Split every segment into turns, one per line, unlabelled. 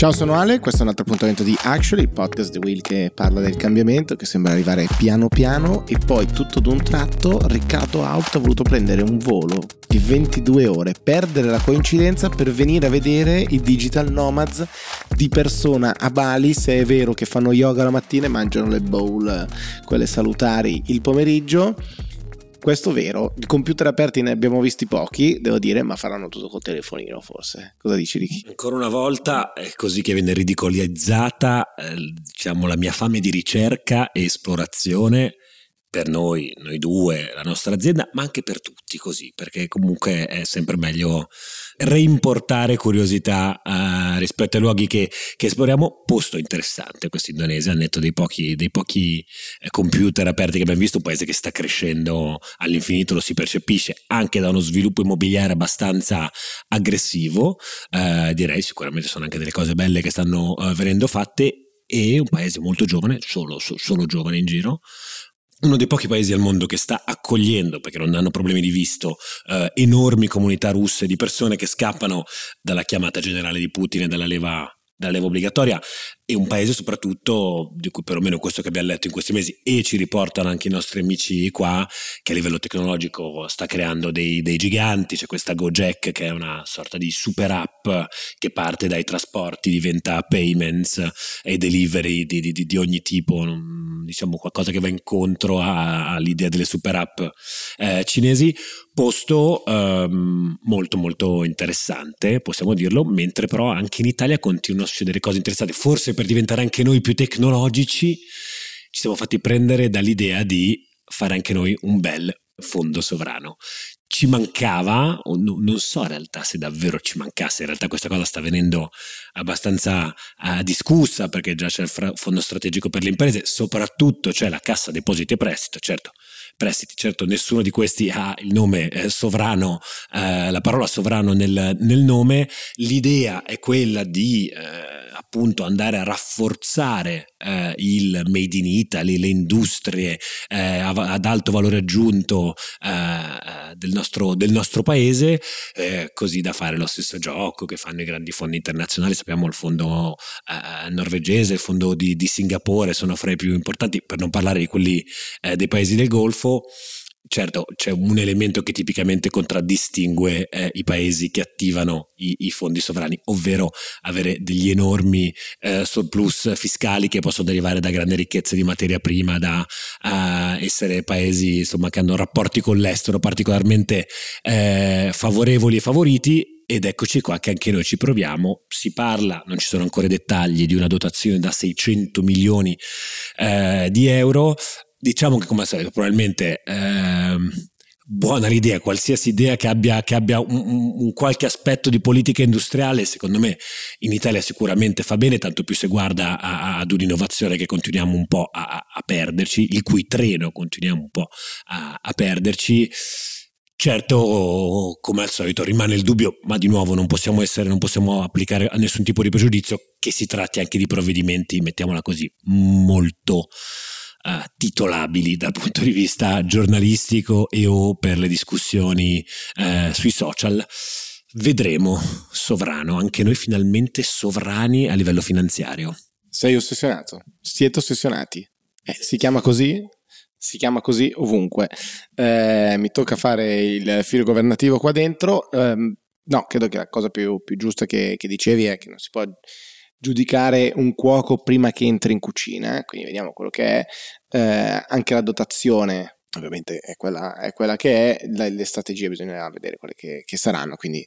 Ciao, sono Ale, questo è un altro appuntamento di Actually, il podcast di Will che parla del cambiamento, che sembra arrivare piano piano e poi tutto d'un tratto Riccardo Out ha voluto prendere un volo di 22 ore, perdere la coincidenza per venire a vedere i digital nomads di persona a Bali, se è vero che fanno yoga la mattina e mangiano le bowl, quelle salutari, il pomeriggio questo vero, di computer aperti ne abbiamo visti pochi, devo dire, ma faranno tutto col telefonino forse. Cosa dici Ricky?
Ancora una volta è così che viene ridicolizzata eh, diciamo, la mia fame di ricerca e esplorazione per noi, noi due, la nostra azienda, ma anche per tutti così, perché comunque è sempre meglio reimportare curiosità uh, rispetto ai luoghi che, che, esploriamo. Posto interessante questo Indonesia, al netto dei pochi, dei pochi eh, computer aperti che abbiamo visto, un paese che sta crescendo all'infinito, lo si percepisce anche da uno sviluppo immobiliare abbastanza aggressivo. Uh, direi sicuramente sono anche delle cose belle che stanno uh, venendo fatte e un paese molto giovane, solo, solo giovane in giro, uno dei pochi paesi al mondo che sta accogliendo, perché non hanno problemi di visto, eh, enormi comunità russe di persone che scappano dalla chiamata generale di Putin e dalla leva dalla leva obbligatoria e un paese soprattutto, di cui perlomeno questo che abbiamo letto in questi mesi e ci riportano anche i nostri amici qua, che a livello tecnologico sta creando dei, dei giganti, c'è questa Gojek che è una sorta di super app che parte dai trasporti, diventa payments e delivery di, di, di ogni tipo, diciamo qualcosa che va incontro all'idea delle super app eh, cinesi, posto ehm, molto molto interessante, possiamo dirlo, mentre però anche in Italia continuano a succedere cose interessanti, forse per diventare anche noi più tecnologici ci siamo fatti prendere dall'idea di fare anche noi un bel fondo sovrano. Ci mancava, o no, non so in realtà se davvero ci mancasse, in realtà questa cosa sta venendo abbastanza uh, discussa perché già c'è il fra- fondo strategico per le imprese, soprattutto c'è la cassa depositi e prestito, certo prestiti. Certo, nessuno di questi ha il nome eh, sovrano, eh, la parola sovrano nel, nel, nome. L'idea è quella di eh, appunto andare a rafforzare eh, il made in Italy, le industrie eh, ad alto valore aggiunto eh, del nostro, del, nostro, paese, così da fare lo stesso gioco che fanno i grandi fondi internazionali. Sappiamo il fondo norvegese, il fondo di, di, Singapore sono fra i più importanti, per non parlare di quelli dei paesi del Golfo certo c'è un elemento che tipicamente contraddistingue eh, i paesi che attivano i, i, fondi sovrani, ovvero avere degli enormi eh, surplus fiscali che possono derivare da grandi ricchezze di materia prima, da uh, essere paesi insomma, che hanno rapporti con l'estero particolarmente eh, favorevoli e favoriti. Ed eccoci qua che anche noi ci proviamo, si parla, non ci sono ancora i dettagli, di una dotazione da 600 milioni eh, di euro, diciamo che come al solito probabilmente ehm, buona l'idea, qualsiasi idea che abbia, che abbia un, un, qualche aspetto di politica industriale, secondo me in Italia sicuramente fa bene, tanto più se guarda a, a, ad un'innovazione che continuiamo un po' a, a, perderci, il cui treno continuiamo un po' a, perderci. Certo, come al solito, rimane il dubbio, ma di nuovo non possiamo essere, non possiamo applicare a nessun tipo di pregiudizio che si tratti anche di provvedimenti, mettiamola così, molto uh, titolabili dal punto di vista giornalistico e o per le discussioni uh, sui social. Vedremo, sovrano, anche noi finalmente sovrani a livello finanziario.
Sei ossessionato? Siete ossessionati? Eh, si chiama così? Si chiama così ovunque. Eh, mi tocca fare il filo governativo qua dentro. Eh, no, credo che la cosa più, più giusta che, che dicevi è che non si può giudicare un cuoco prima che entri in cucina, eh. quindi vediamo quello che è eh, anche la dotazione. Ovviamente è quella, è quella che è, le, le, strategie bisognerà vedere quelle che, che, saranno. Quindi,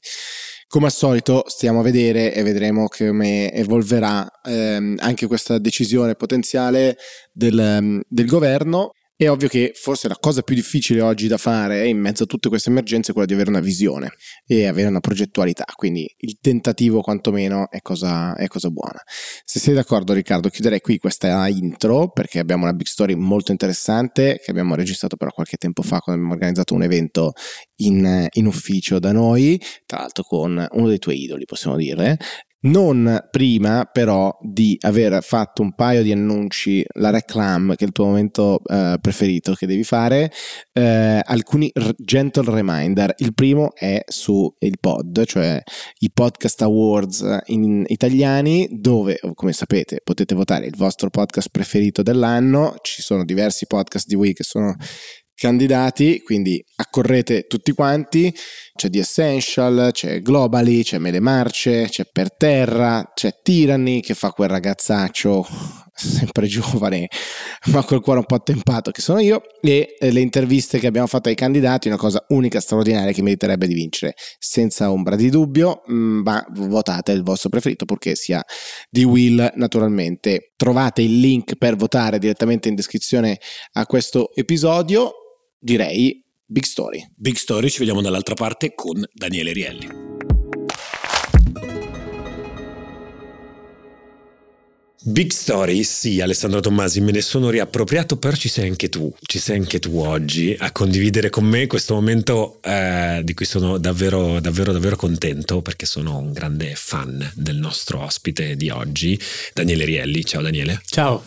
come al solito, stiamo a vedere e vedremo come evolverà ehm, anche questa decisione potenziale del, del governo è ovvio che forse la cosa più difficile oggi da fare in mezzo a tutte queste emergenze è quella di avere una visione e avere una progettualità, quindi il tentativo quantomeno è cosa, è cosa buona. Se sei d'accordo Riccardo chiuderei qui questa intro perché abbiamo una big story molto interessante che abbiamo registrato però qualche tempo fa quando abbiamo organizzato un evento in, in ufficio da noi, tra l'altro con uno dei tuoi idoli possiamo dire, non prima però di aver fatto un paio di annunci, la reclam che è il tuo momento eh, preferito che devi fare, eh, alcuni r- gentle reminder. Il primo è su il pod, cioè i podcast awards in italiani dove come sapete potete votare il vostro podcast preferito dell'anno, ci sono diversi podcast di Wii che sono candidati, quindi accorrete tutti quanti, c'è The Essential, c'è Globally, c'è Mele Marce, c'è Per Terra, c'è Tyranny che fa quel ragazzaccio sempre giovane ma col cuore un po' attempato che sono io. E le interviste che abbiamo fatto ai candidati una cosa unica straordinaria che meriterebbe di vincere senza ombra di dubbio mm, ma votate il vostro preferito purché sia di Will naturalmente. Trovate il link per votare direttamente in descrizione a questo episodio direi Big Story.
Big Story, ci vediamo dall'altra parte con Daniele Rielli. Big Story, sì, Alessandro Tommasi, me ne sono riappropriato, però ci sei anche tu, ci sei anche tu oggi a condividere con me questo momento eh, di cui sono davvero, davvero, davvero contento perché sono un grande fan del nostro ospite di oggi, Daniele Rielli. Ciao Daniele.
Ciao.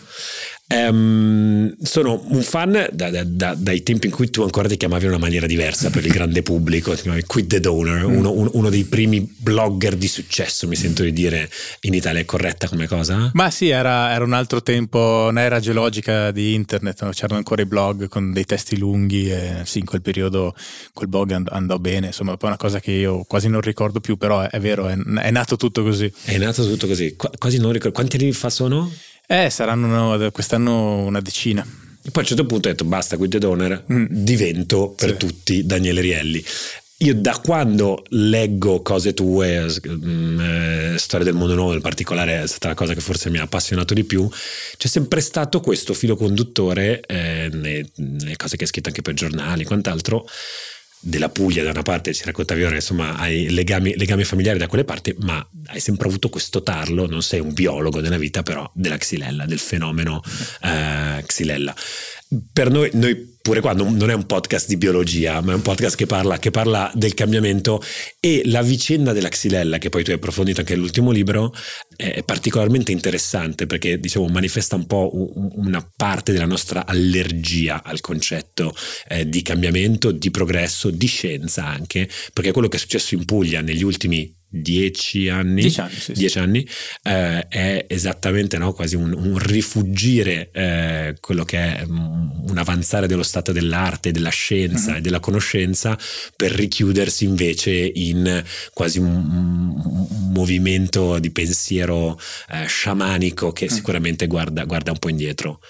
Um, sono un fan da, da, da, dai tempi in cui tu ancora ti chiamavi in una maniera diversa per il grande pubblico, ti chiamavi Quid the Donor, mm. uno, un, uno, dei primi blogger di successo, mi sento di dire in Italia, è corretta come cosa?
Ma sì, era, era un altro tempo, un'era geologica di internet, no? c'erano ancora i blog con dei testi lunghi e sì, in quel periodo quel blog andò bene, insomma poi è una cosa che io quasi non ricordo più, però è, è vero, è, è, nato tutto così.
È nato tutto così, Qu- quasi non ricordo, quanti anni fa sono?
Eh, saranno quest'anno una decina.
E poi a un certo punto ho detto basta Quid Donor, mm. divento per sì. tutti Daniele Rielli. Io da quando leggo cose tue, mm, eh, storia del mondo nuovo in particolare è stata la cosa che forse mi ha appassionato di più, c'è sempre stato questo filo conduttore eh, nelle cose che hai scritto anche per giornali, quant'altro, della Puglia da una parte, ci raccontavi ora, insomma, hai legami, legami, familiari da quelle parti, ma hai sempre avuto questo tarlo, non sei un biologo nella vita, però della xylella, del fenomeno eh, xylella. Per noi, noi pure qua non, non, è un podcast di biologia, ma è un podcast che parla, che parla, del cambiamento. E la vicenda della xylella, che poi tu hai approfondito anche nell'ultimo libro, è particolarmente interessante perché diciamo manifesta un po' una parte della nostra allergia al concetto eh, di cambiamento, di progresso, di scienza anche, perché quello che è successo in Puglia negli ultimi dieci anni,
dieci anni, sì,
dieci anni eh, è esattamente no, quasi un, un rifugire eh, quello che è un avanzare dello stato dell'arte, della scienza uh-huh. e della conoscenza per richiudersi invece in quasi un, un movimento di pensiero eh, sciamanico che uh-huh. sicuramente guarda, guarda un po' indietro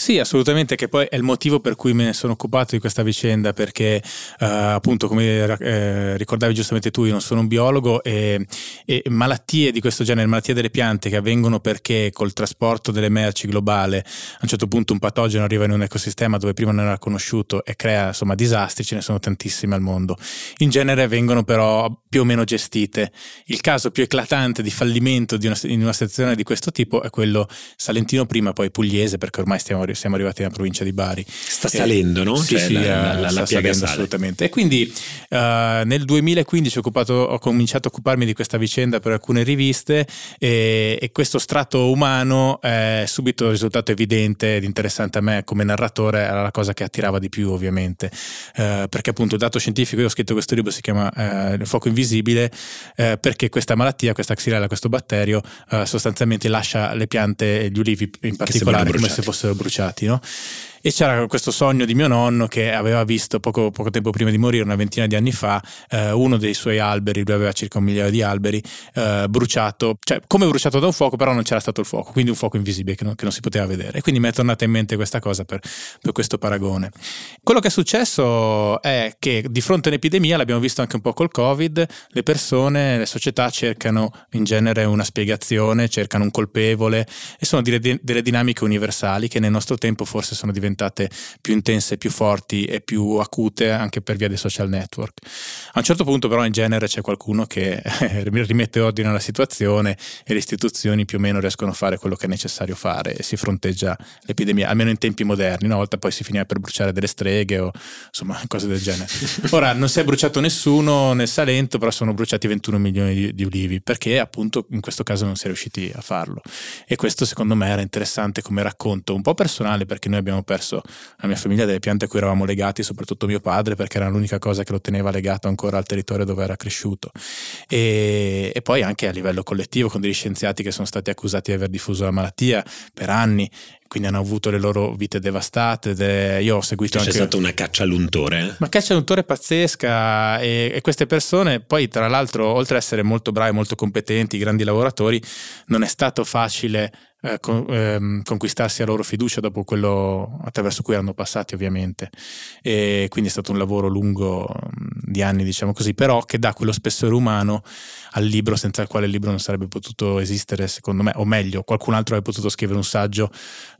sì, assolutamente, che poi è il motivo per cui me ne sono occupato di questa vicenda, perché uh, appunto, come eh, ricordavi giustamente tu, io non sono un biologo e, e, malattie di questo genere, malattie delle piante che avvengono perché col trasporto delle merci globale a un certo punto un patogeno arriva in un ecosistema dove prima non era conosciuto e crea insomma disastri, ce ne sono tantissime al mondo. In genere vengono però più o meno gestite. Il caso più eclatante di fallimento di una, in una sezione di questo tipo è quello salentino prima, poi pugliese, perché ormai stiamo siamo arrivati nella provincia di Bari.
Sta salendo, no?
Sì, cioè, sì, la, la, la piaga sale. assolutamente. E quindi uh, nel 2015 ho, occupato, ho, cominciato a occuparmi di questa vicenda per alcune riviste e, e questo strato umano è subito risultato evidente ed interessante a me come narratore, era la cosa che attirava di più ovviamente, uh, perché appunto il dato scientifico, io ho scritto questo libro, si chiama uh, Il fuoco invisibile, perché questa malattia, questa xylella, questo batterio sostanzialmente lascia le piante e gli ulivi in particolare come se fossero bruciati bruciati, no? E c'era questo sogno di mio nonno che aveva visto poco, poco tempo prima di morire, una ventina di anni fa, eh, uno dei suoi alberi, lui aveva circa un migliaio di alberi, eh, bruciato, cioè come bruciato da un fuoco, però non c'era stato il fuoco, quindi un fuoco invisibile che non, che non si poteva vedere. E quindi mi è tornata in mente questa cosa per, per, questo paragone. Quello che è successo è che di fronte a un'epidemia, l'abbiamo visto anche un po' col Covid, le persone, le società cercano in genere una spiegazione, cercano un colpevole e sono delle, delle dinamiche universali che nel nostro tempo forse sono diventate diventate più intense, più forti e più acute anche per via dei social network. A un certo punto però in genere c'è qualcuno che rimette ordine alla situazione e le istituzioni più o meno riescono a fare quello che è necessario fare e si fronteggia l'epidemia, almeno in tempi moderni, una volta poi si finiva per bruciare delle streghe o insomma cose del genere. Ora non si è bruciato nessuno nel Salento, però sono bruciati 21 milioni di, di ulivi perché appunto in questo caso non si è riusciti a farlo e questo secondo me era interessante come racconto, un po' personale perché noi abbiamo perso la mia famiglia delle piante a cui eravamo legati, soprattutto mio padre perché era l'unica cosa che lo teneva legato ancora al territorio dove era cresciuto. E, e poi anche a livello collettivo con degli scienziati che sono stati accusati di aver diffuso la malattia per anni quindi hanno avuto le loro vite devastate. De... Io ho seguito
C'è
anche.
C'è stata una caccia all'untore.
Eh? Una caccia all'untore pazzesca. E, e, queste persone, poi, tra l'altro, oltre ad essere molto bravi, molto competenti, grandi lavoratori, non è stato facile eh, con, ehm, conquistarsi la loro fiducia dopo quello attraverso cui erano passati ovviamente e quindi è stato un lavoro lungo mm, di anni diciamo così però che dà quello spessore umano al libro senza il quale il libro non sarebbe potuto esistere secondo me o meglio qualcun altro avrebbe potuto scrivere un saggio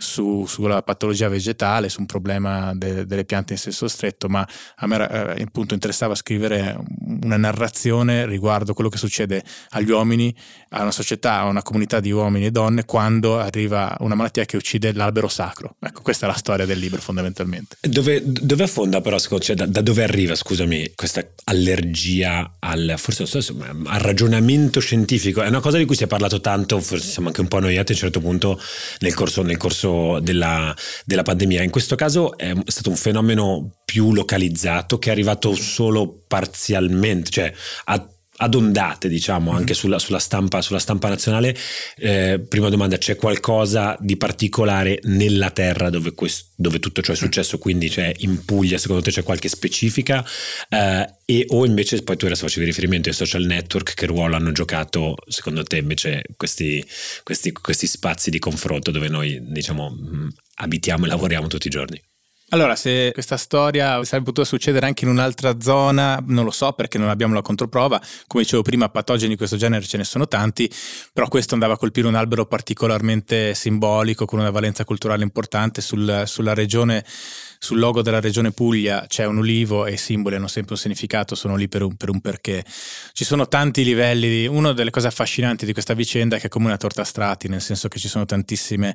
su, sulla patologia vegetale su un problema de, delle piante in senso stretto ma a me eh, appunto interessava scrivere una narrazione riguardo quello che succede agli uomini a una società a una comunità di uomini e donne quando arriva una malattia che uccide l'albero sacro. Ecco, questa è la storia del libro fondamentalmente.
Dove, dove affonda però, cioè, da, da, dove arriva, scusami, questa allergia al, forse so, al ragionamento scientifico? È una cosa di cui si è parlato tanto, forse siamo anche un po' annoiati a un certo punto nel corso, nel corso della, della pandemia. In questo caso è stato un fenomeno più localizzato che è arrivato solo parzialmente, cioè a ad ondate, diciamo, anche sulla, sulla, stampa, sulla stampa, nazionale. Eh, prima domanda, c'è qualcosa di particolare nella terra dove, questo, dove tutto ciò è successo? Quindi cioè, in Puglia, secondo te c'è qualche specifica? Eh, e, o invece, poi tu adesso facevi riferimento ai social network, che ruolo hanno giocato, secondo te, invece, questi, questi, questi spazi di confronto dove noi, diciamo, abitiamo e lavoriamo tutti i giorni?
Allora, se questa storia sarebbe potuta succedere anche in un'altra zona, non lo so perché non abbiamo la controprova. Come dicevo prima, patogeni di questo genere ce ne sono tanti, però questo andava a colpire un albero particolarmente simbolico, con una valenza culturale importante sul, sulla regione sul logo della regione Puglia c'è un ulivo e i simboli hanno sempre un significato, sono lì per un, per un perché. Ci sono tanti livelli, una delle cose affascinanti di questa vicenda è che è come una torta a strati, nel senso che ci sono tantissimi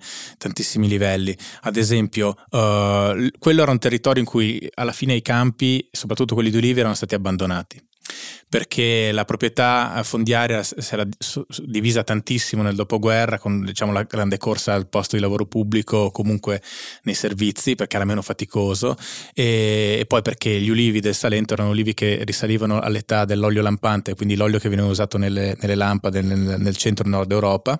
livelli. Ad esempio, uh, quello era un territorio in cui alla fine i campi, soprattutto quelli di ulivi, erano stati abbandonati perché la proprietà fondiaria si era divisa tantissimo nel dopoguerra con diciamo, la grande corsa al posto di lavoro pubblico o comunque nei servizi perché era meno faticoso. E, e, poi perché gli ulivi del Salento erano ulivi che risalivano all'età dell'olio lampante, quindi l'olio che veniva usato nelle, nelle lampade nel, nel centro nord Europa.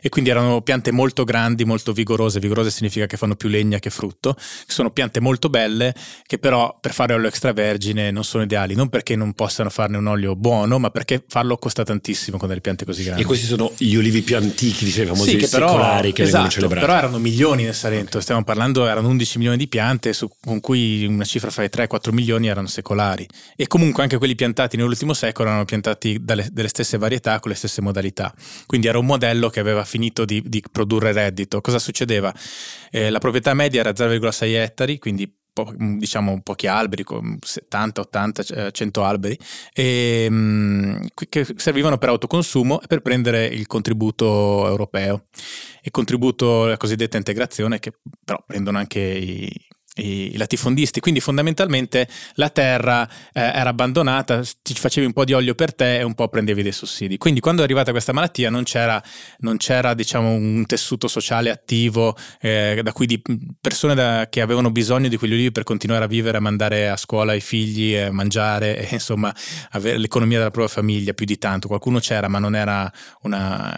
E quindi erano piante molto grandi, molto vigorose, vigorose significa che fanno più legna che frutto, sono piante molto belle che però per fare olio extravergine non sono ideali, non perché non possano farne un olio buono, ma perché farlo costa tantissimo con delle piante così grandi.
E questi sono gli olivi più antichi, diciamo, famosi sì, che però, secolari che esatto, vengono celebrati.
Però erano milioni nel Salento, stiamo parlando, erano 11 milioni di piante, su, con cui una cifra fra i 3 e 4 milioni erano secolari. E comunque anche quelli piantati nell'ultimo secolo erano piantati dalle delle stesse varietà, con le stesse modalità. Quindi era un modello che aveva finito di, di produrre reddito. Cosa succedeva? Eh, la proprietà media era 0,6 ettari, quindi po- diciamo pochi alberi, 70, 80, 100 alberi, e, mh, che servivano per autoconsumo e per prendere il contributo europeo. Il contributo, la cosiddetta integrazione, che però prendono anche i, i latifondisti, quindi fondamentalmente la terra eh, era abbandonata, ti facevi un po' di olio per te e un po' prendevi dei sussidi. Quindi quando è arrivata questa malattia non c'era, non c'era diciamo, un tessuto sociale attivo eh, da cui di persone da, che avevano bisogno di quegli olivi per continuare a vivere, a mandare a scuola i figli, a mangiare e insomma avere l'economia della propria famiglia più di tanto. Qualcuno c'era ma non era una,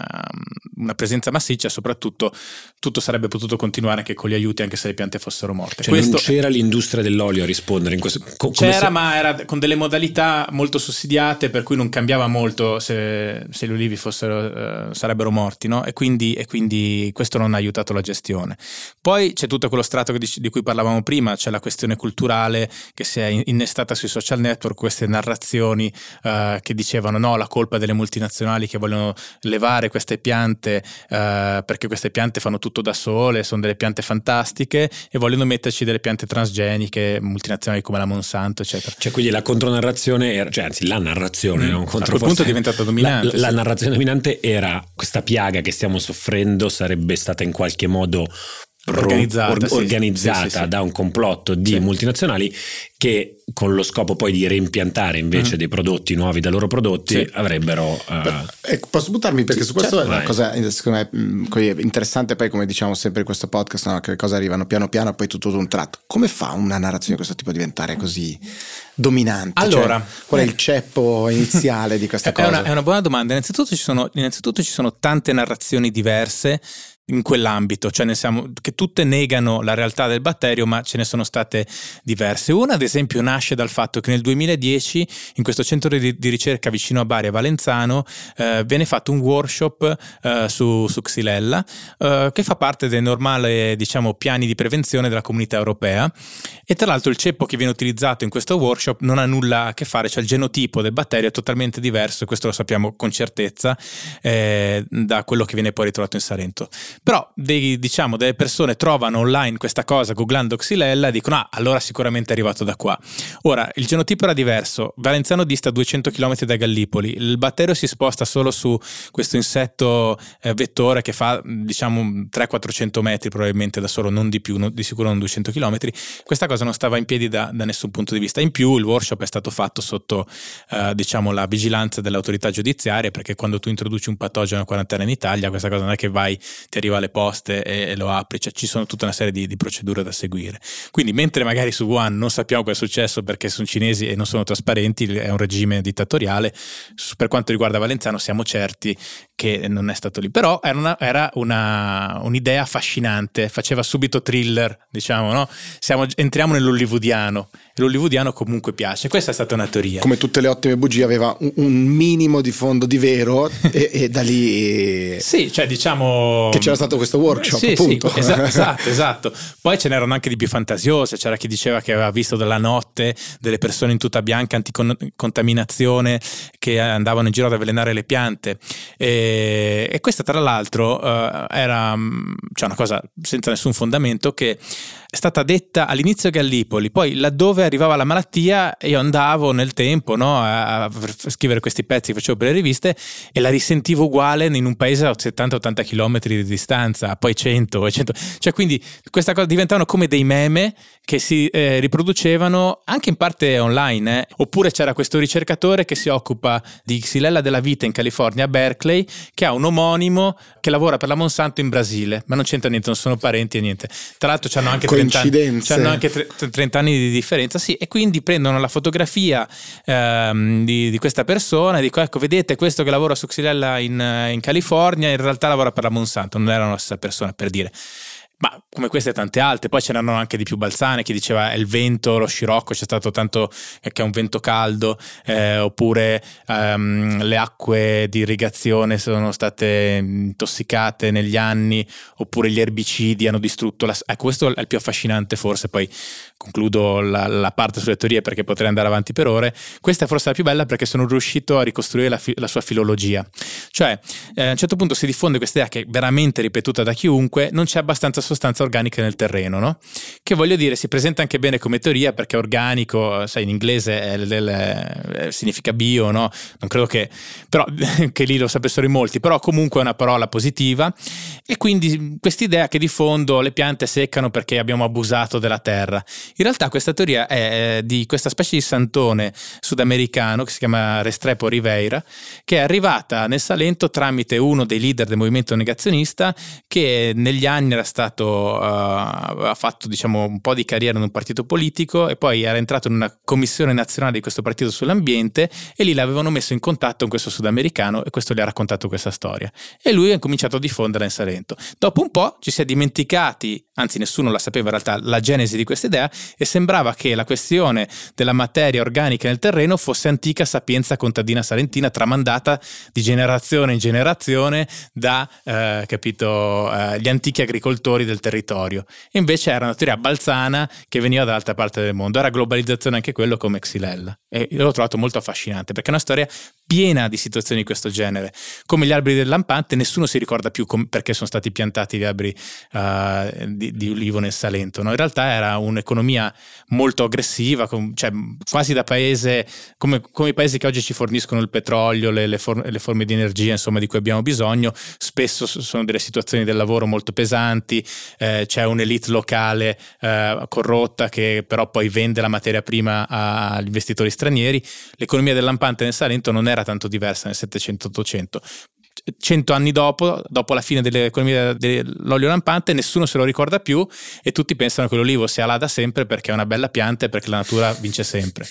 una presenza massiccia, soprattutto tutto sarebbe potuto continuare anche con gli aiuti anche se le piante fossero morte.
Cioè, non c'era l'industria dell'olio a rispondere in questo
co- C'era, se... ma era con delle modalità molto sussidiate, per cui non cambiava molto se, se gli ulivi fossero, uh, sarebbero morti, no? E quindi, e quindi, questo non ha aiutato la gestione. Poi c'è tutto quello strato di, di cui parlavamo prima, c'è la questione culturale che si è innestata sui social network, queste narrazioni uh, che dicevano no, la colpa delle multinazionali che vogliono levare queste piante uh, perché queste piante fanno tutto da sole, sono delle piante fantastiche e vogliono metterci delle piante transgeniche multinazionali come la Monsanto, eccetera.
Cioè, quindi la contronarrazione era, cioè anzi la narrazione, mm. non
contro A quel punto è diventata dominante.
La, sì. la narrazione dominante era questa piaga che stiamo soffrendo sarebbe stata in qualche modo organizzata, or, sì, organizzata sì, sì, da un complotto di multinazionali che con lo scopo poi di reimpiantare invece mm. dei prodotti nuovi da loro prodotti avrebbero uh...
eh, posso buttarmi? Perché su questo certo, è una cosa secondo me mm, interessante poi come diciamo sempre in questo podcast no, che le cose arrivano piano piano e poi tutto ad un tratto. Come fa una narrazione di questo tipo a diventare così dominante? Cioè, allora cioè, qual è il ceppo iniziale di questa cosa
è una, è una buona domanda. Innanzitutto ci, sono, innanzitutto ci sono tante narrazioni diverse in quell'ambito, cioè siamo, che tutte negano la realtà del batterio, ma ce ne sono state diverse. Una, ad esempio, nasce dal fatto che nel 2010 in questo centro di, di ricerca vicino a Bari a Valenzano eh, viene fatto un workshop eh, su, su, Xylella eh, che fa parte dei normali diciamo, piani di prevenzione della comunità europea e tra l'altro il ceppo che viene utilizzato in questo workshop non ha nulla a che fare, cioè il genotipo del batterio è totalmente diverso e questo lo sappiamo con certezza eh, da quello che viene poi ritrovato in Salento. Però dei, diciamo, delle persone trovano online questa cosa googlando Xylella e dicono ah allora sicuramente è arrivato da qua. Ora il genotipo era diverso, Valenzano dista 200 km da Gallipoli, il batterio si sposta solo su questo insetto eh, vettore che fa diciamo 300-400 metri probabilmente da solo, non di più, no, di sicuro non 200 km. Questa cosa non stava in piedi da, da, nessun punto di vista. In più il workshop è stato fatto sotto eh, diciamo la vigilanza dell'autorità giudiziaria perché quando tu introduci un patogeno a quarantena in Italia questa cosa non è che vai, ti arriva alle poste e, e lo apri, cioè ci sono tutta una serie di, di, procedure da seguire. Quindi mentre magari su Wuhan non sappiamo cosa è successo perché sono cinesi e non sono trasparenti, è un regime dittatoriale, per quanto riguarda Valenzano siamo certi che non è stato lì, però era, una, era una, un'idea affascinante, faceva subito thriller, diciamo, no? Siamo, entriamo nell'hollywoodiano l'hollywoodiano comunque piace. Questa è stata una teoria.
Come tutte le ottime bugie aveva un, un minimo di fondo di vero e, e, da lì...
Sì, cioè diciamo...
Che c'era stato questo workshop, sì, appunto.
Sì, esatto, esatto, esatto. Poi ce n'erano anche di più fantasiose, c'era chi diceva che aveva visto dalla notte delle persone in tuta bianca anticontaminazione che andavano in giro ad avvelenare le piante. E, e questa tra l'altro uh, era cioè una cosa senza nessun fondamento che è stata detta all'inizio a Gallipoli, poi laddove arrivava la malattia io andavo nel tempo no, a, scrivere questi pezzi che facevo per le riviste e la risentivo uguale in un paese a 70-80 km di distanza, poi 100, 100. Cioè quindi questa cosa diventavano come dei meme che si eh, riproducevano anche in parte online. Eh. Oppure c'era questo ricercatore che si occupa di Xylella della vita in California, a Berkeley, che ha un omonimo che lavora per la Monsanto in Brasile, ma non c'entra niente, non sono parenti e niente. Tra l'altro hanno anche 30 anni, hanno anche 30 anni di differenza, sì, e quindi prendono la fotografia ehm, di, di, questa persona e dicono ecco vedete questo che lavora su Xylella in, in California in realtà lavora per la Monsanto, non era la stessa persona per dire. Ma come queste e tante altre, poi ce n'erano anche di più balzane, chi diceva è il vento, lo scirocco, c'è stato tanto che è un vento caldo, eh, oppure ehm, le acque di irrigazione sono state intossicate negli anni, oppure gli erbicidi hanno distrutto la... Ecco, questo è il più affascinante forse, poi concludo la, la, parte sulle teorie perché potrei andare avanti per ore. Questa è forse la più bella perché sono riuscito a ricostruire la, fi- la sua filologia. Cioè, eh, a un certo punto si diffonde questa idea che è veramente ripetuta da chiunque, non c'è abbastanza sostanza organica nel terreno, no? Che voglio dire, si presenta anche bene come teoria perché organico, sai, in inglese è, è, significa bio, no? Non credo che, però, che lì lo sapessero in molti, però comunque è una parola positiva e quindi quest'idea che di fondo le piante seccano perché abbiamo abusato della terra. In realtà questa teoria è di questa specie di santone sudamericano che si chiama Restrepo Riveira, che è arrivata nel Salento tramite uno dei leader del movimento negazionista che negli anni era stato stato, uh, ha fatto diciamo un po' di carriera in un partito politico e poi era entrato in una commissione nazionale di questo partito sull'ambiente e lì l'avevano messo in contatto con questo sudamericano e questo gli ha raccontato questa storia. E lui ha cominciato a diffonderla in Salento. Dopo un po' ci si è dimenticati, anzi nessuno la sapeva in realtà, la genesi di questa idea e sembrava che la questione della materia organica nel terreno fosse antica sapienza contadina salentina tramandata di generazione in generazione da, eh, capito, eh, gli antichi agricoltori del territorio. invece era una teoria balzana che veniva dall'altra parte del mondo. Era globalizzazione anche quello come Xylella. E l'ho trovato molto affascinante perché è una storia piena di situazioni di questo genere. Come gli alberi del lampante, nessuno si ricorda più com- perché sono stati piantati gli alberi uh, di, di, ulivo nel Salento. No? In realtà era un'economia molto aggressiva, com- cioè quasi da paese come, come, i paesi che oggi ci forniscono il petrolio, le, le, for- le forme di energia insomma, di cui abbiamo bisogno. Spesso sono delle situazioni del lavoro molto pesanti, eh, c'è un'elite locale eh, corrotta che però poi vende la materia prima agli investitori stranieri. L'economia del lampante nel Salento non era tanto diversa nel 700-800. Cento anni dopo, dopo la fine dell'economia dell'olio lampante, nessuno se lo ricorda più e tutti pensano che l'olivo sia là da sempre perché è una bella pianta e perché la natura vince sempre.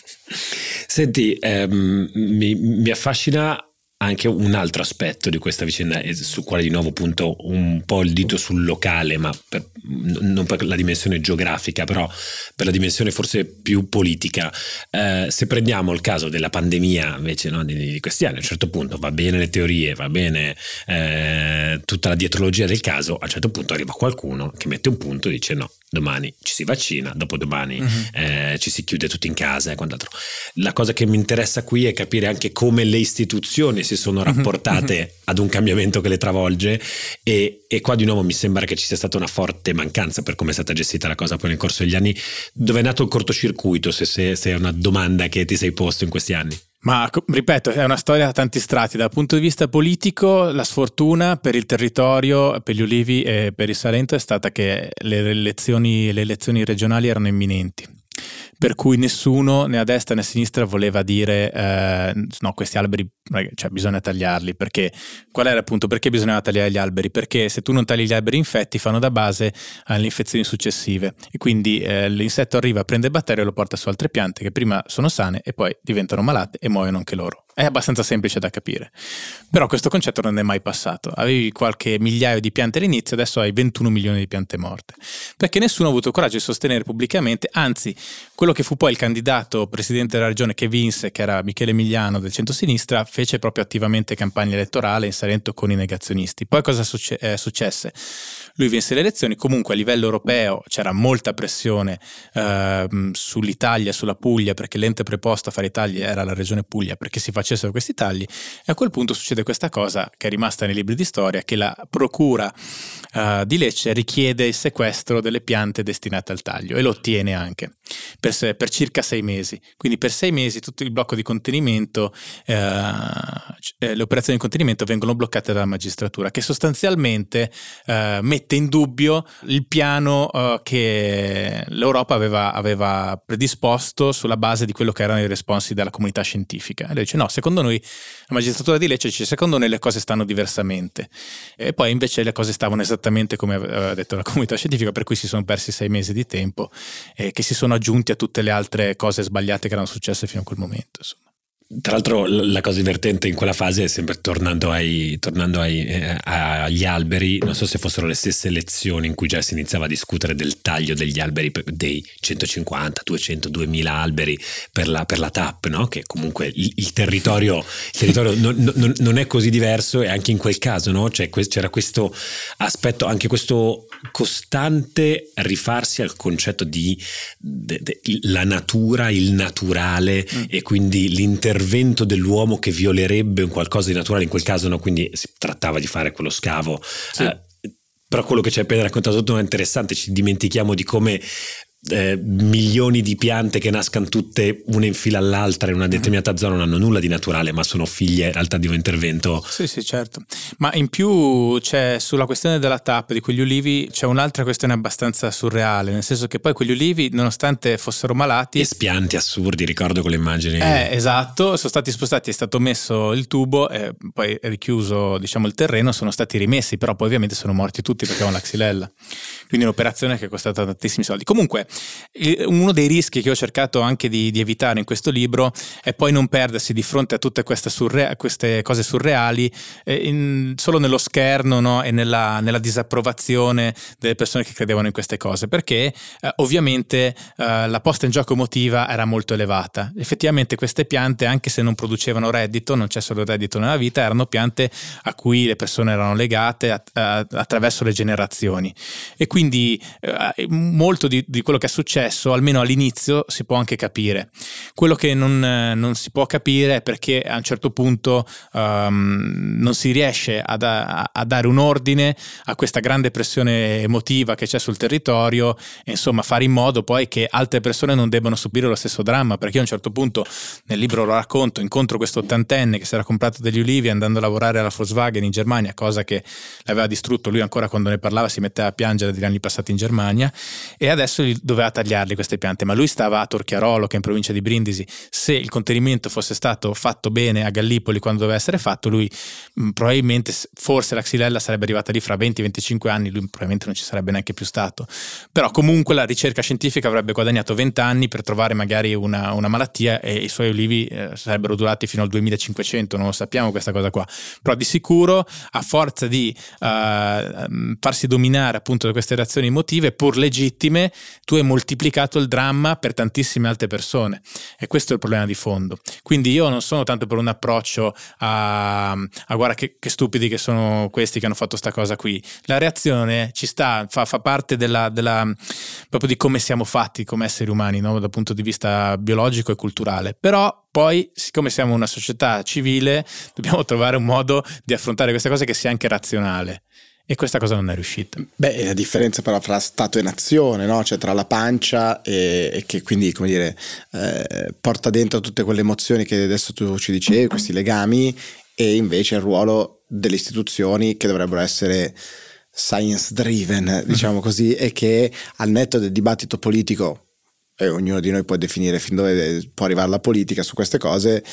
Senti, ehm, mi, mi affascina anche un altro aspetto di questa vicenda su quale di nuovo punto un po' il dito sul locale, ma per, non per la dimensione geografica, però per la dimensione forse più politica. Eh, se prendiamo il caso della pandemia invece no, di, di, questi anni, a un certo punto va bene le teorie, va bene eh, tutta la dietrologia del caso, a un certo punto arriva qualcuno che mette un punto e dice no, domani ci si vaccina, dopodomani uh-huh. eh, ci si chiude tutti in casa e quant'altro. La cosa che mi interessa qui è capire anche come le istituzioni si sono mhm. rapportate uh-huh. ad un cambiamento che le travolge e, e, qua di nuovo mi sembra che ci sia stata una forte mancanza per come è stata gestita la cosa poi nel corso degli anni. Dove è nato il cortocircuito, se, se, se è una domanda che ti sei posto in questi anni?
Ma ripeto, è una storia a tanti strati. Dal punto di vista politico, la sfortuna per il territorio, per gli ulivi e per il Salento è stata che le elezioni, le elezioni regionali erano imminenti per cui nessuno né a destra né a sinistra voleva dire eh, no, questi alberi cioè, bisogna tagliarli, perché qual era appunto perché bisognava tagliare gli alberi? Perché se tu non tagli gli alberi infetti fanno da base alle infezioni successive e quindi eh, l'insetto arriva, prende il batterio e lo porta su altre piante che prima sono sane e poi diventano malate e muoiono anche loro. È abbastanza semplice da capire. Però questo concetto non è mai passato. Avevi qualche migliaio di piante all'inizio, adesso hai 21 milioni di piante morte. Perché nessuno ha avuto il coraggio di sostenere pubblicamente, anzi, quello che fu poi il candidato presidente della regione che vinse, che era Michele Emiliano del centro-sinistra, fece proprio attivamente campagna elettorale in Salento con i negazionisti. Poi cosa succe- eh, successe? Lui vinse le elezioni, comunque a livello europeo c'era molta pressione eh, sull'Italia, sulla Puglia, perché l'ente preposto a fare i tagli era la regione Puglia, perché si facessero questi tagli. E a quel punto succede questa cosa che è rimasta nei libri di storia, che la procura eh, di Lecce richiede il sequestro delle piante destinate al taglio e lo ottiene anche per, per circa sei mesi. Quindi per sei mesi tutto il blocco di contenimento, eh, eh le operazioni di contenimento vengono bloccate dalla magistratura, che sostanzialmente eh, mette in dubbio il piano uh, che l'Europa aveva, aveva, predisposto sulla base di quello che erano i responsi della comunità scientifica. E lei dice: No, secondo noi, la magistratura di Lecce dice: Secondo noi le cose stanno diversamente. E poi invece le cose stavano esattamente come aveva detto la comunità scientifica, per cui si sono persi sei mesi di tempo e che si sono aggiunti a tutte le altre cose sbagliate che erano successe fino a quel momento. Insomma.
Tra l'altro la cosa divertente in quella fase è sempre tornando, ai, tornando ai, eh, agli alberi, non so se fossero le stesse lezioni in cui già si iniziava a discutere del taglio degli alberi, dei 150, 200, 2000 alberi per la, per la TAP, no? che comunque il, il territorio, il territorio non, non, non, è così diverso e anche in quel caso no? cioè, c'era questo aspetto, anche questo costante rifarsi al concetto di de, de, la natura, il naturale mm. e quindi l'intervento dell'uomo che violerebbe un qualcosa di naturale, in quel caso no, quindi si trattava di fare quello scavo. Sì. Eh, però quello che ci hai appena raccontato tu è interessante, ci dimentichiamo di come eh, milioni di piante che nascano tutte una in fila all'altra in una determinata mm. zona non hanno nulla di naturale, ma sono figlie in realtà di un intervento.
Sì, sì, certo. Ma in più c'è sulla questione della tappa di quegli ulivi c'è un'altra questione abbastanza surreale, nel senso che poi quegli ulivi, nonostante fossero malati.
E spianti assurdi, ricordo quelle immagini.
Eh, esatto, sono stati spostati, è stato messo il tubo, e poi richiuso diciamo il terreno, sono stati rimessi, però poi ovviamente sono morti tutti perché avevano la xylella. Quindi un'operazione che è costata tantissimi soldi. Comunque, uno dei rischi che ho cercato anche di, di evitare in questo libro è poi non perdersi di fronte a tutte queste, surre- queste cose surreali eh, in, solo nello scherno no? e nella, nella, disapprovazione delle persone che credevano in queste cose, perché eh, ovviamente eh, la posta in gioco emotiva era molto elevata. Effettivamente queste piante, anche se non producevano reddito, non c'è solo reddito nella vita, erano piante a cui le persone erano legate a, a, attraverso le generazioni. E quindi eh, molto di, di quello che è successo, almeno all'inizio, si può anche capire. Quello che non, non si può capire è perché a un certo punto um, non si riesce a, da, a, dare un ordine a questa grande pressione emotiva che c'è sul territorio e insomma fare in modo poi che altre persone non debbano subire lo stesso dramma, perché a un certo punto nel libro lo racconto, incontro questo ottantenne che si era comprato degli ulivi andando a lavorare alla Volkswagen in Germania, cosa che l'aveva distrutto, lui ancora quando ne parlava si metteva a piangere degli anni passati in Germania e adesso doveva doveva tagliarli queste piante, ma lui stava a Torchiarolo, che è in provincia di Brindisi. Se il contenimento fosse stato fatto bene a Gallipoli quando doveva essere fatto, lui mh, probabilmente, forse la xylella sarebbe arrivata lì fra 20-25 anni, lui probabilmente non ci sarebbe neanche più stato. Però comunque la ricerca scientifica avrebbe guadagnato 20 anni per trovare magari una, una malattia e i suoi olivi eh, sarebbero durati fino al 2500, non lo sappiamo questa cosa qua. Però di sicuro, a forza di uh, farsi dominare appunto da queste reazioni emotive, pur legittime, tu hai moltiplicato il dramma per tantissime altre persone e questo è il problema di fondo. Quindi io non sono tanto per un approccio a, a guarda che, che, stupidi che sono questi che hanno fatto sta cosa qui. La reazione ci sta, fa, fa parte della, della, proprio di come siamo fatti come esseri umani no? dal punto di vista biologico e culturale. Però poi, siccome siamo una società civile, dobbiamo trovare un modo di affrontare queste cose che sia anche razionale. E questa cosa non è riuscita.
Beh, la differenza però fra Stato e nazione, no? cioè tra la pancia e, e che quindi, come dire, eh, porta dentro tutte quelle emozioni che adesso tu ci dicevi, questi legami, e invece il ruolo delle istituzioni che dovrebbero essere science driven, diciamo così, e che al netto del dibattito politico, e ognuno di noi può definire fin dove può arrivare la politica su queste cose,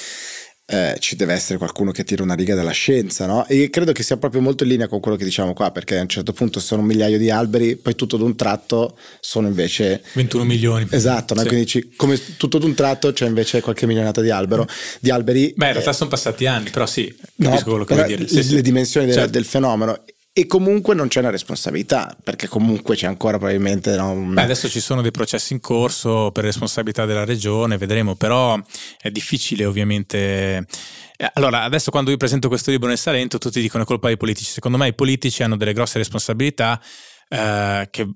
eh, ci deve essere qualcuno che tira una riga della scienza, no? E credo che sia proprio molto in linea con quello che diciamo qua, perché a un certo punto sono un migliaio di alberi, poi tutto d'un tratto sono invece
21 milioni.
Esatto, no? sì. quindi ci, come tutto d'un tratto c'è invece qualche milionata di, albero, di alberi.
Beh, in realtà eh, sono passati anni, però sì, capisco no, quello che vuoi dire.
Sì, le, sì. dimensioni del, certo. del fenomeno e comunque non c'è una responsabilità perché comunque c'è ancora probabilmente no,
Beh, adesso ci sono dei processi in corso per responsabilità della regione vedremo però è difficile ovviamente. Eh, allora adesso quando io presento questo libro nel Salento tutti dicono è colpa dei politici. Secondo me i politici hanno delle grosse responsabilità eh, che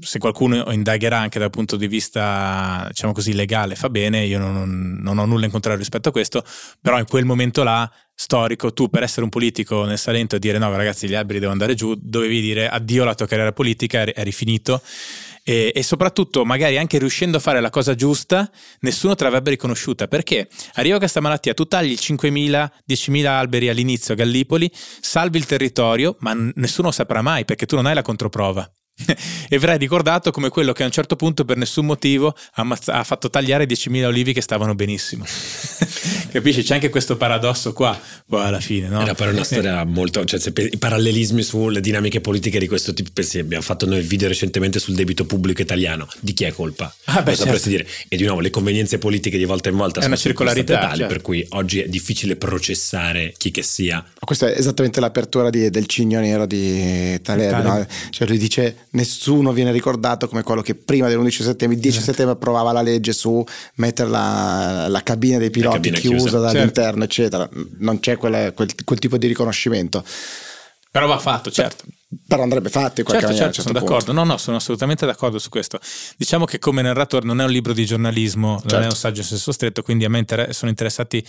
se qualcuno indagherà anche dal punto di vista, diciamo così, legale, fa bene, io non, non ho nulla in contrario rispetto a questo, però in quel momento là storico, tu per essere un politico nel Salento e dire no ragazzi gli alberi devono andare giù, dovevi dire addio alla tua carriera politica, eri, finito e, e, soprattutto magari anche riuscendo a fare la cosa giusta, nessuno te l'avrebbe riconosciuta. Perché? Arriva questa malattia, tu tagli 5.000, 10.000 alberi all'inizio a Gallipoli, salvi il territorio, ma nessuno saprà mai perché tu non hai la controprova. e verrai ricordato come quello che a un certo punto per nessun motivo ha, fatto tagliare 10.000 olivi che stavano benissimo. Capisci? C'è anche questo paradosso qua, poi alla fine. No?
Era però una storia molto... Cioè, i parallelismi sulle dinamiche politiche di questo tipo, pensi, abbiamo fatto noi il video recentemente sul debito pubblico italiano. Di chi è colpa?
Ah, beh, certo.
dire. E di nuovo, le convenienze politiche di volta in volta
è sono una circolarità tali,
certo. per cui oggi è difficile processare chi che sia.
Questa è esattamente l'apertura di, del cigno nero di Taleb. No? Cioè lui dice nessuno viene ricordato come quello che prima dell'11 settembre, il 10 esatto. settembre approvava la legge su mettere la, la cabina dei piloti cabina chiusa, chiusa dall'interno, certo. eccetera. Non c'è quelle, quel, quel tipo di riconoscimento.
Però va fatto, certo.
però andrebbe fatto in qualche
certo,
maniera.
Certo, sono d'accordo. Punto. No, no, sono assolutamente d'accordo su questo. Diciamo che come narratore non è un libro di giornalismo, certo. non è certo. un saggio in senso stretto, quindi a me inter- sono interessati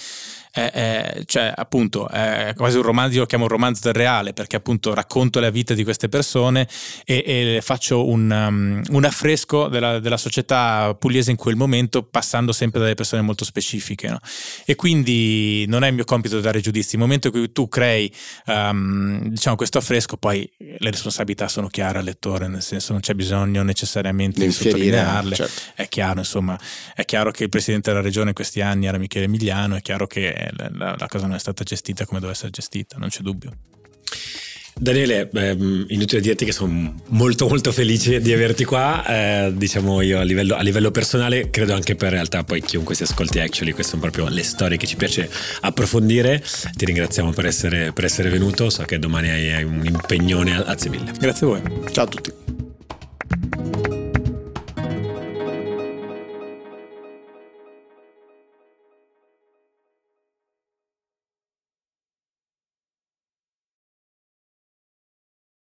è, è, cioè appunto è quasi un romanzo, io lo chiamo un romanzo del reale perché appunto racconto la vita di queste persone e, e faccio un, um, un affresco della, della, società pugliese in quel momento passando sempre dalle persone molto specifiche no? e quindi non è il mio compito dare giudizi, il momento in cui tu crei um, diciamo questo affresco poi le responsabilità sono chiare al lettore, nel senso non c'è bisogno necessariamente di sottolinearle, certo. è chiaro insomma, è chiaro che il presidente della regione in questi anni era Michele Emiliano, è chiaro che la, la cosa non è stata gestita come doveva essere gestita, non c'è dubbio.
Daniele, ehm, inutile dirti che sono molto molto felice di averti qua, eh, diciamo io a livello, a livello, personale, credo anche per realtà poi chiunque si ascolti Actually, queste sono proprio le storie che ci piace approfondire, ti ringraziamo per essere, per essere venuto, so che domani hai un impegnone, grazie mille.
Grazie a voi.
Ciao a tutti.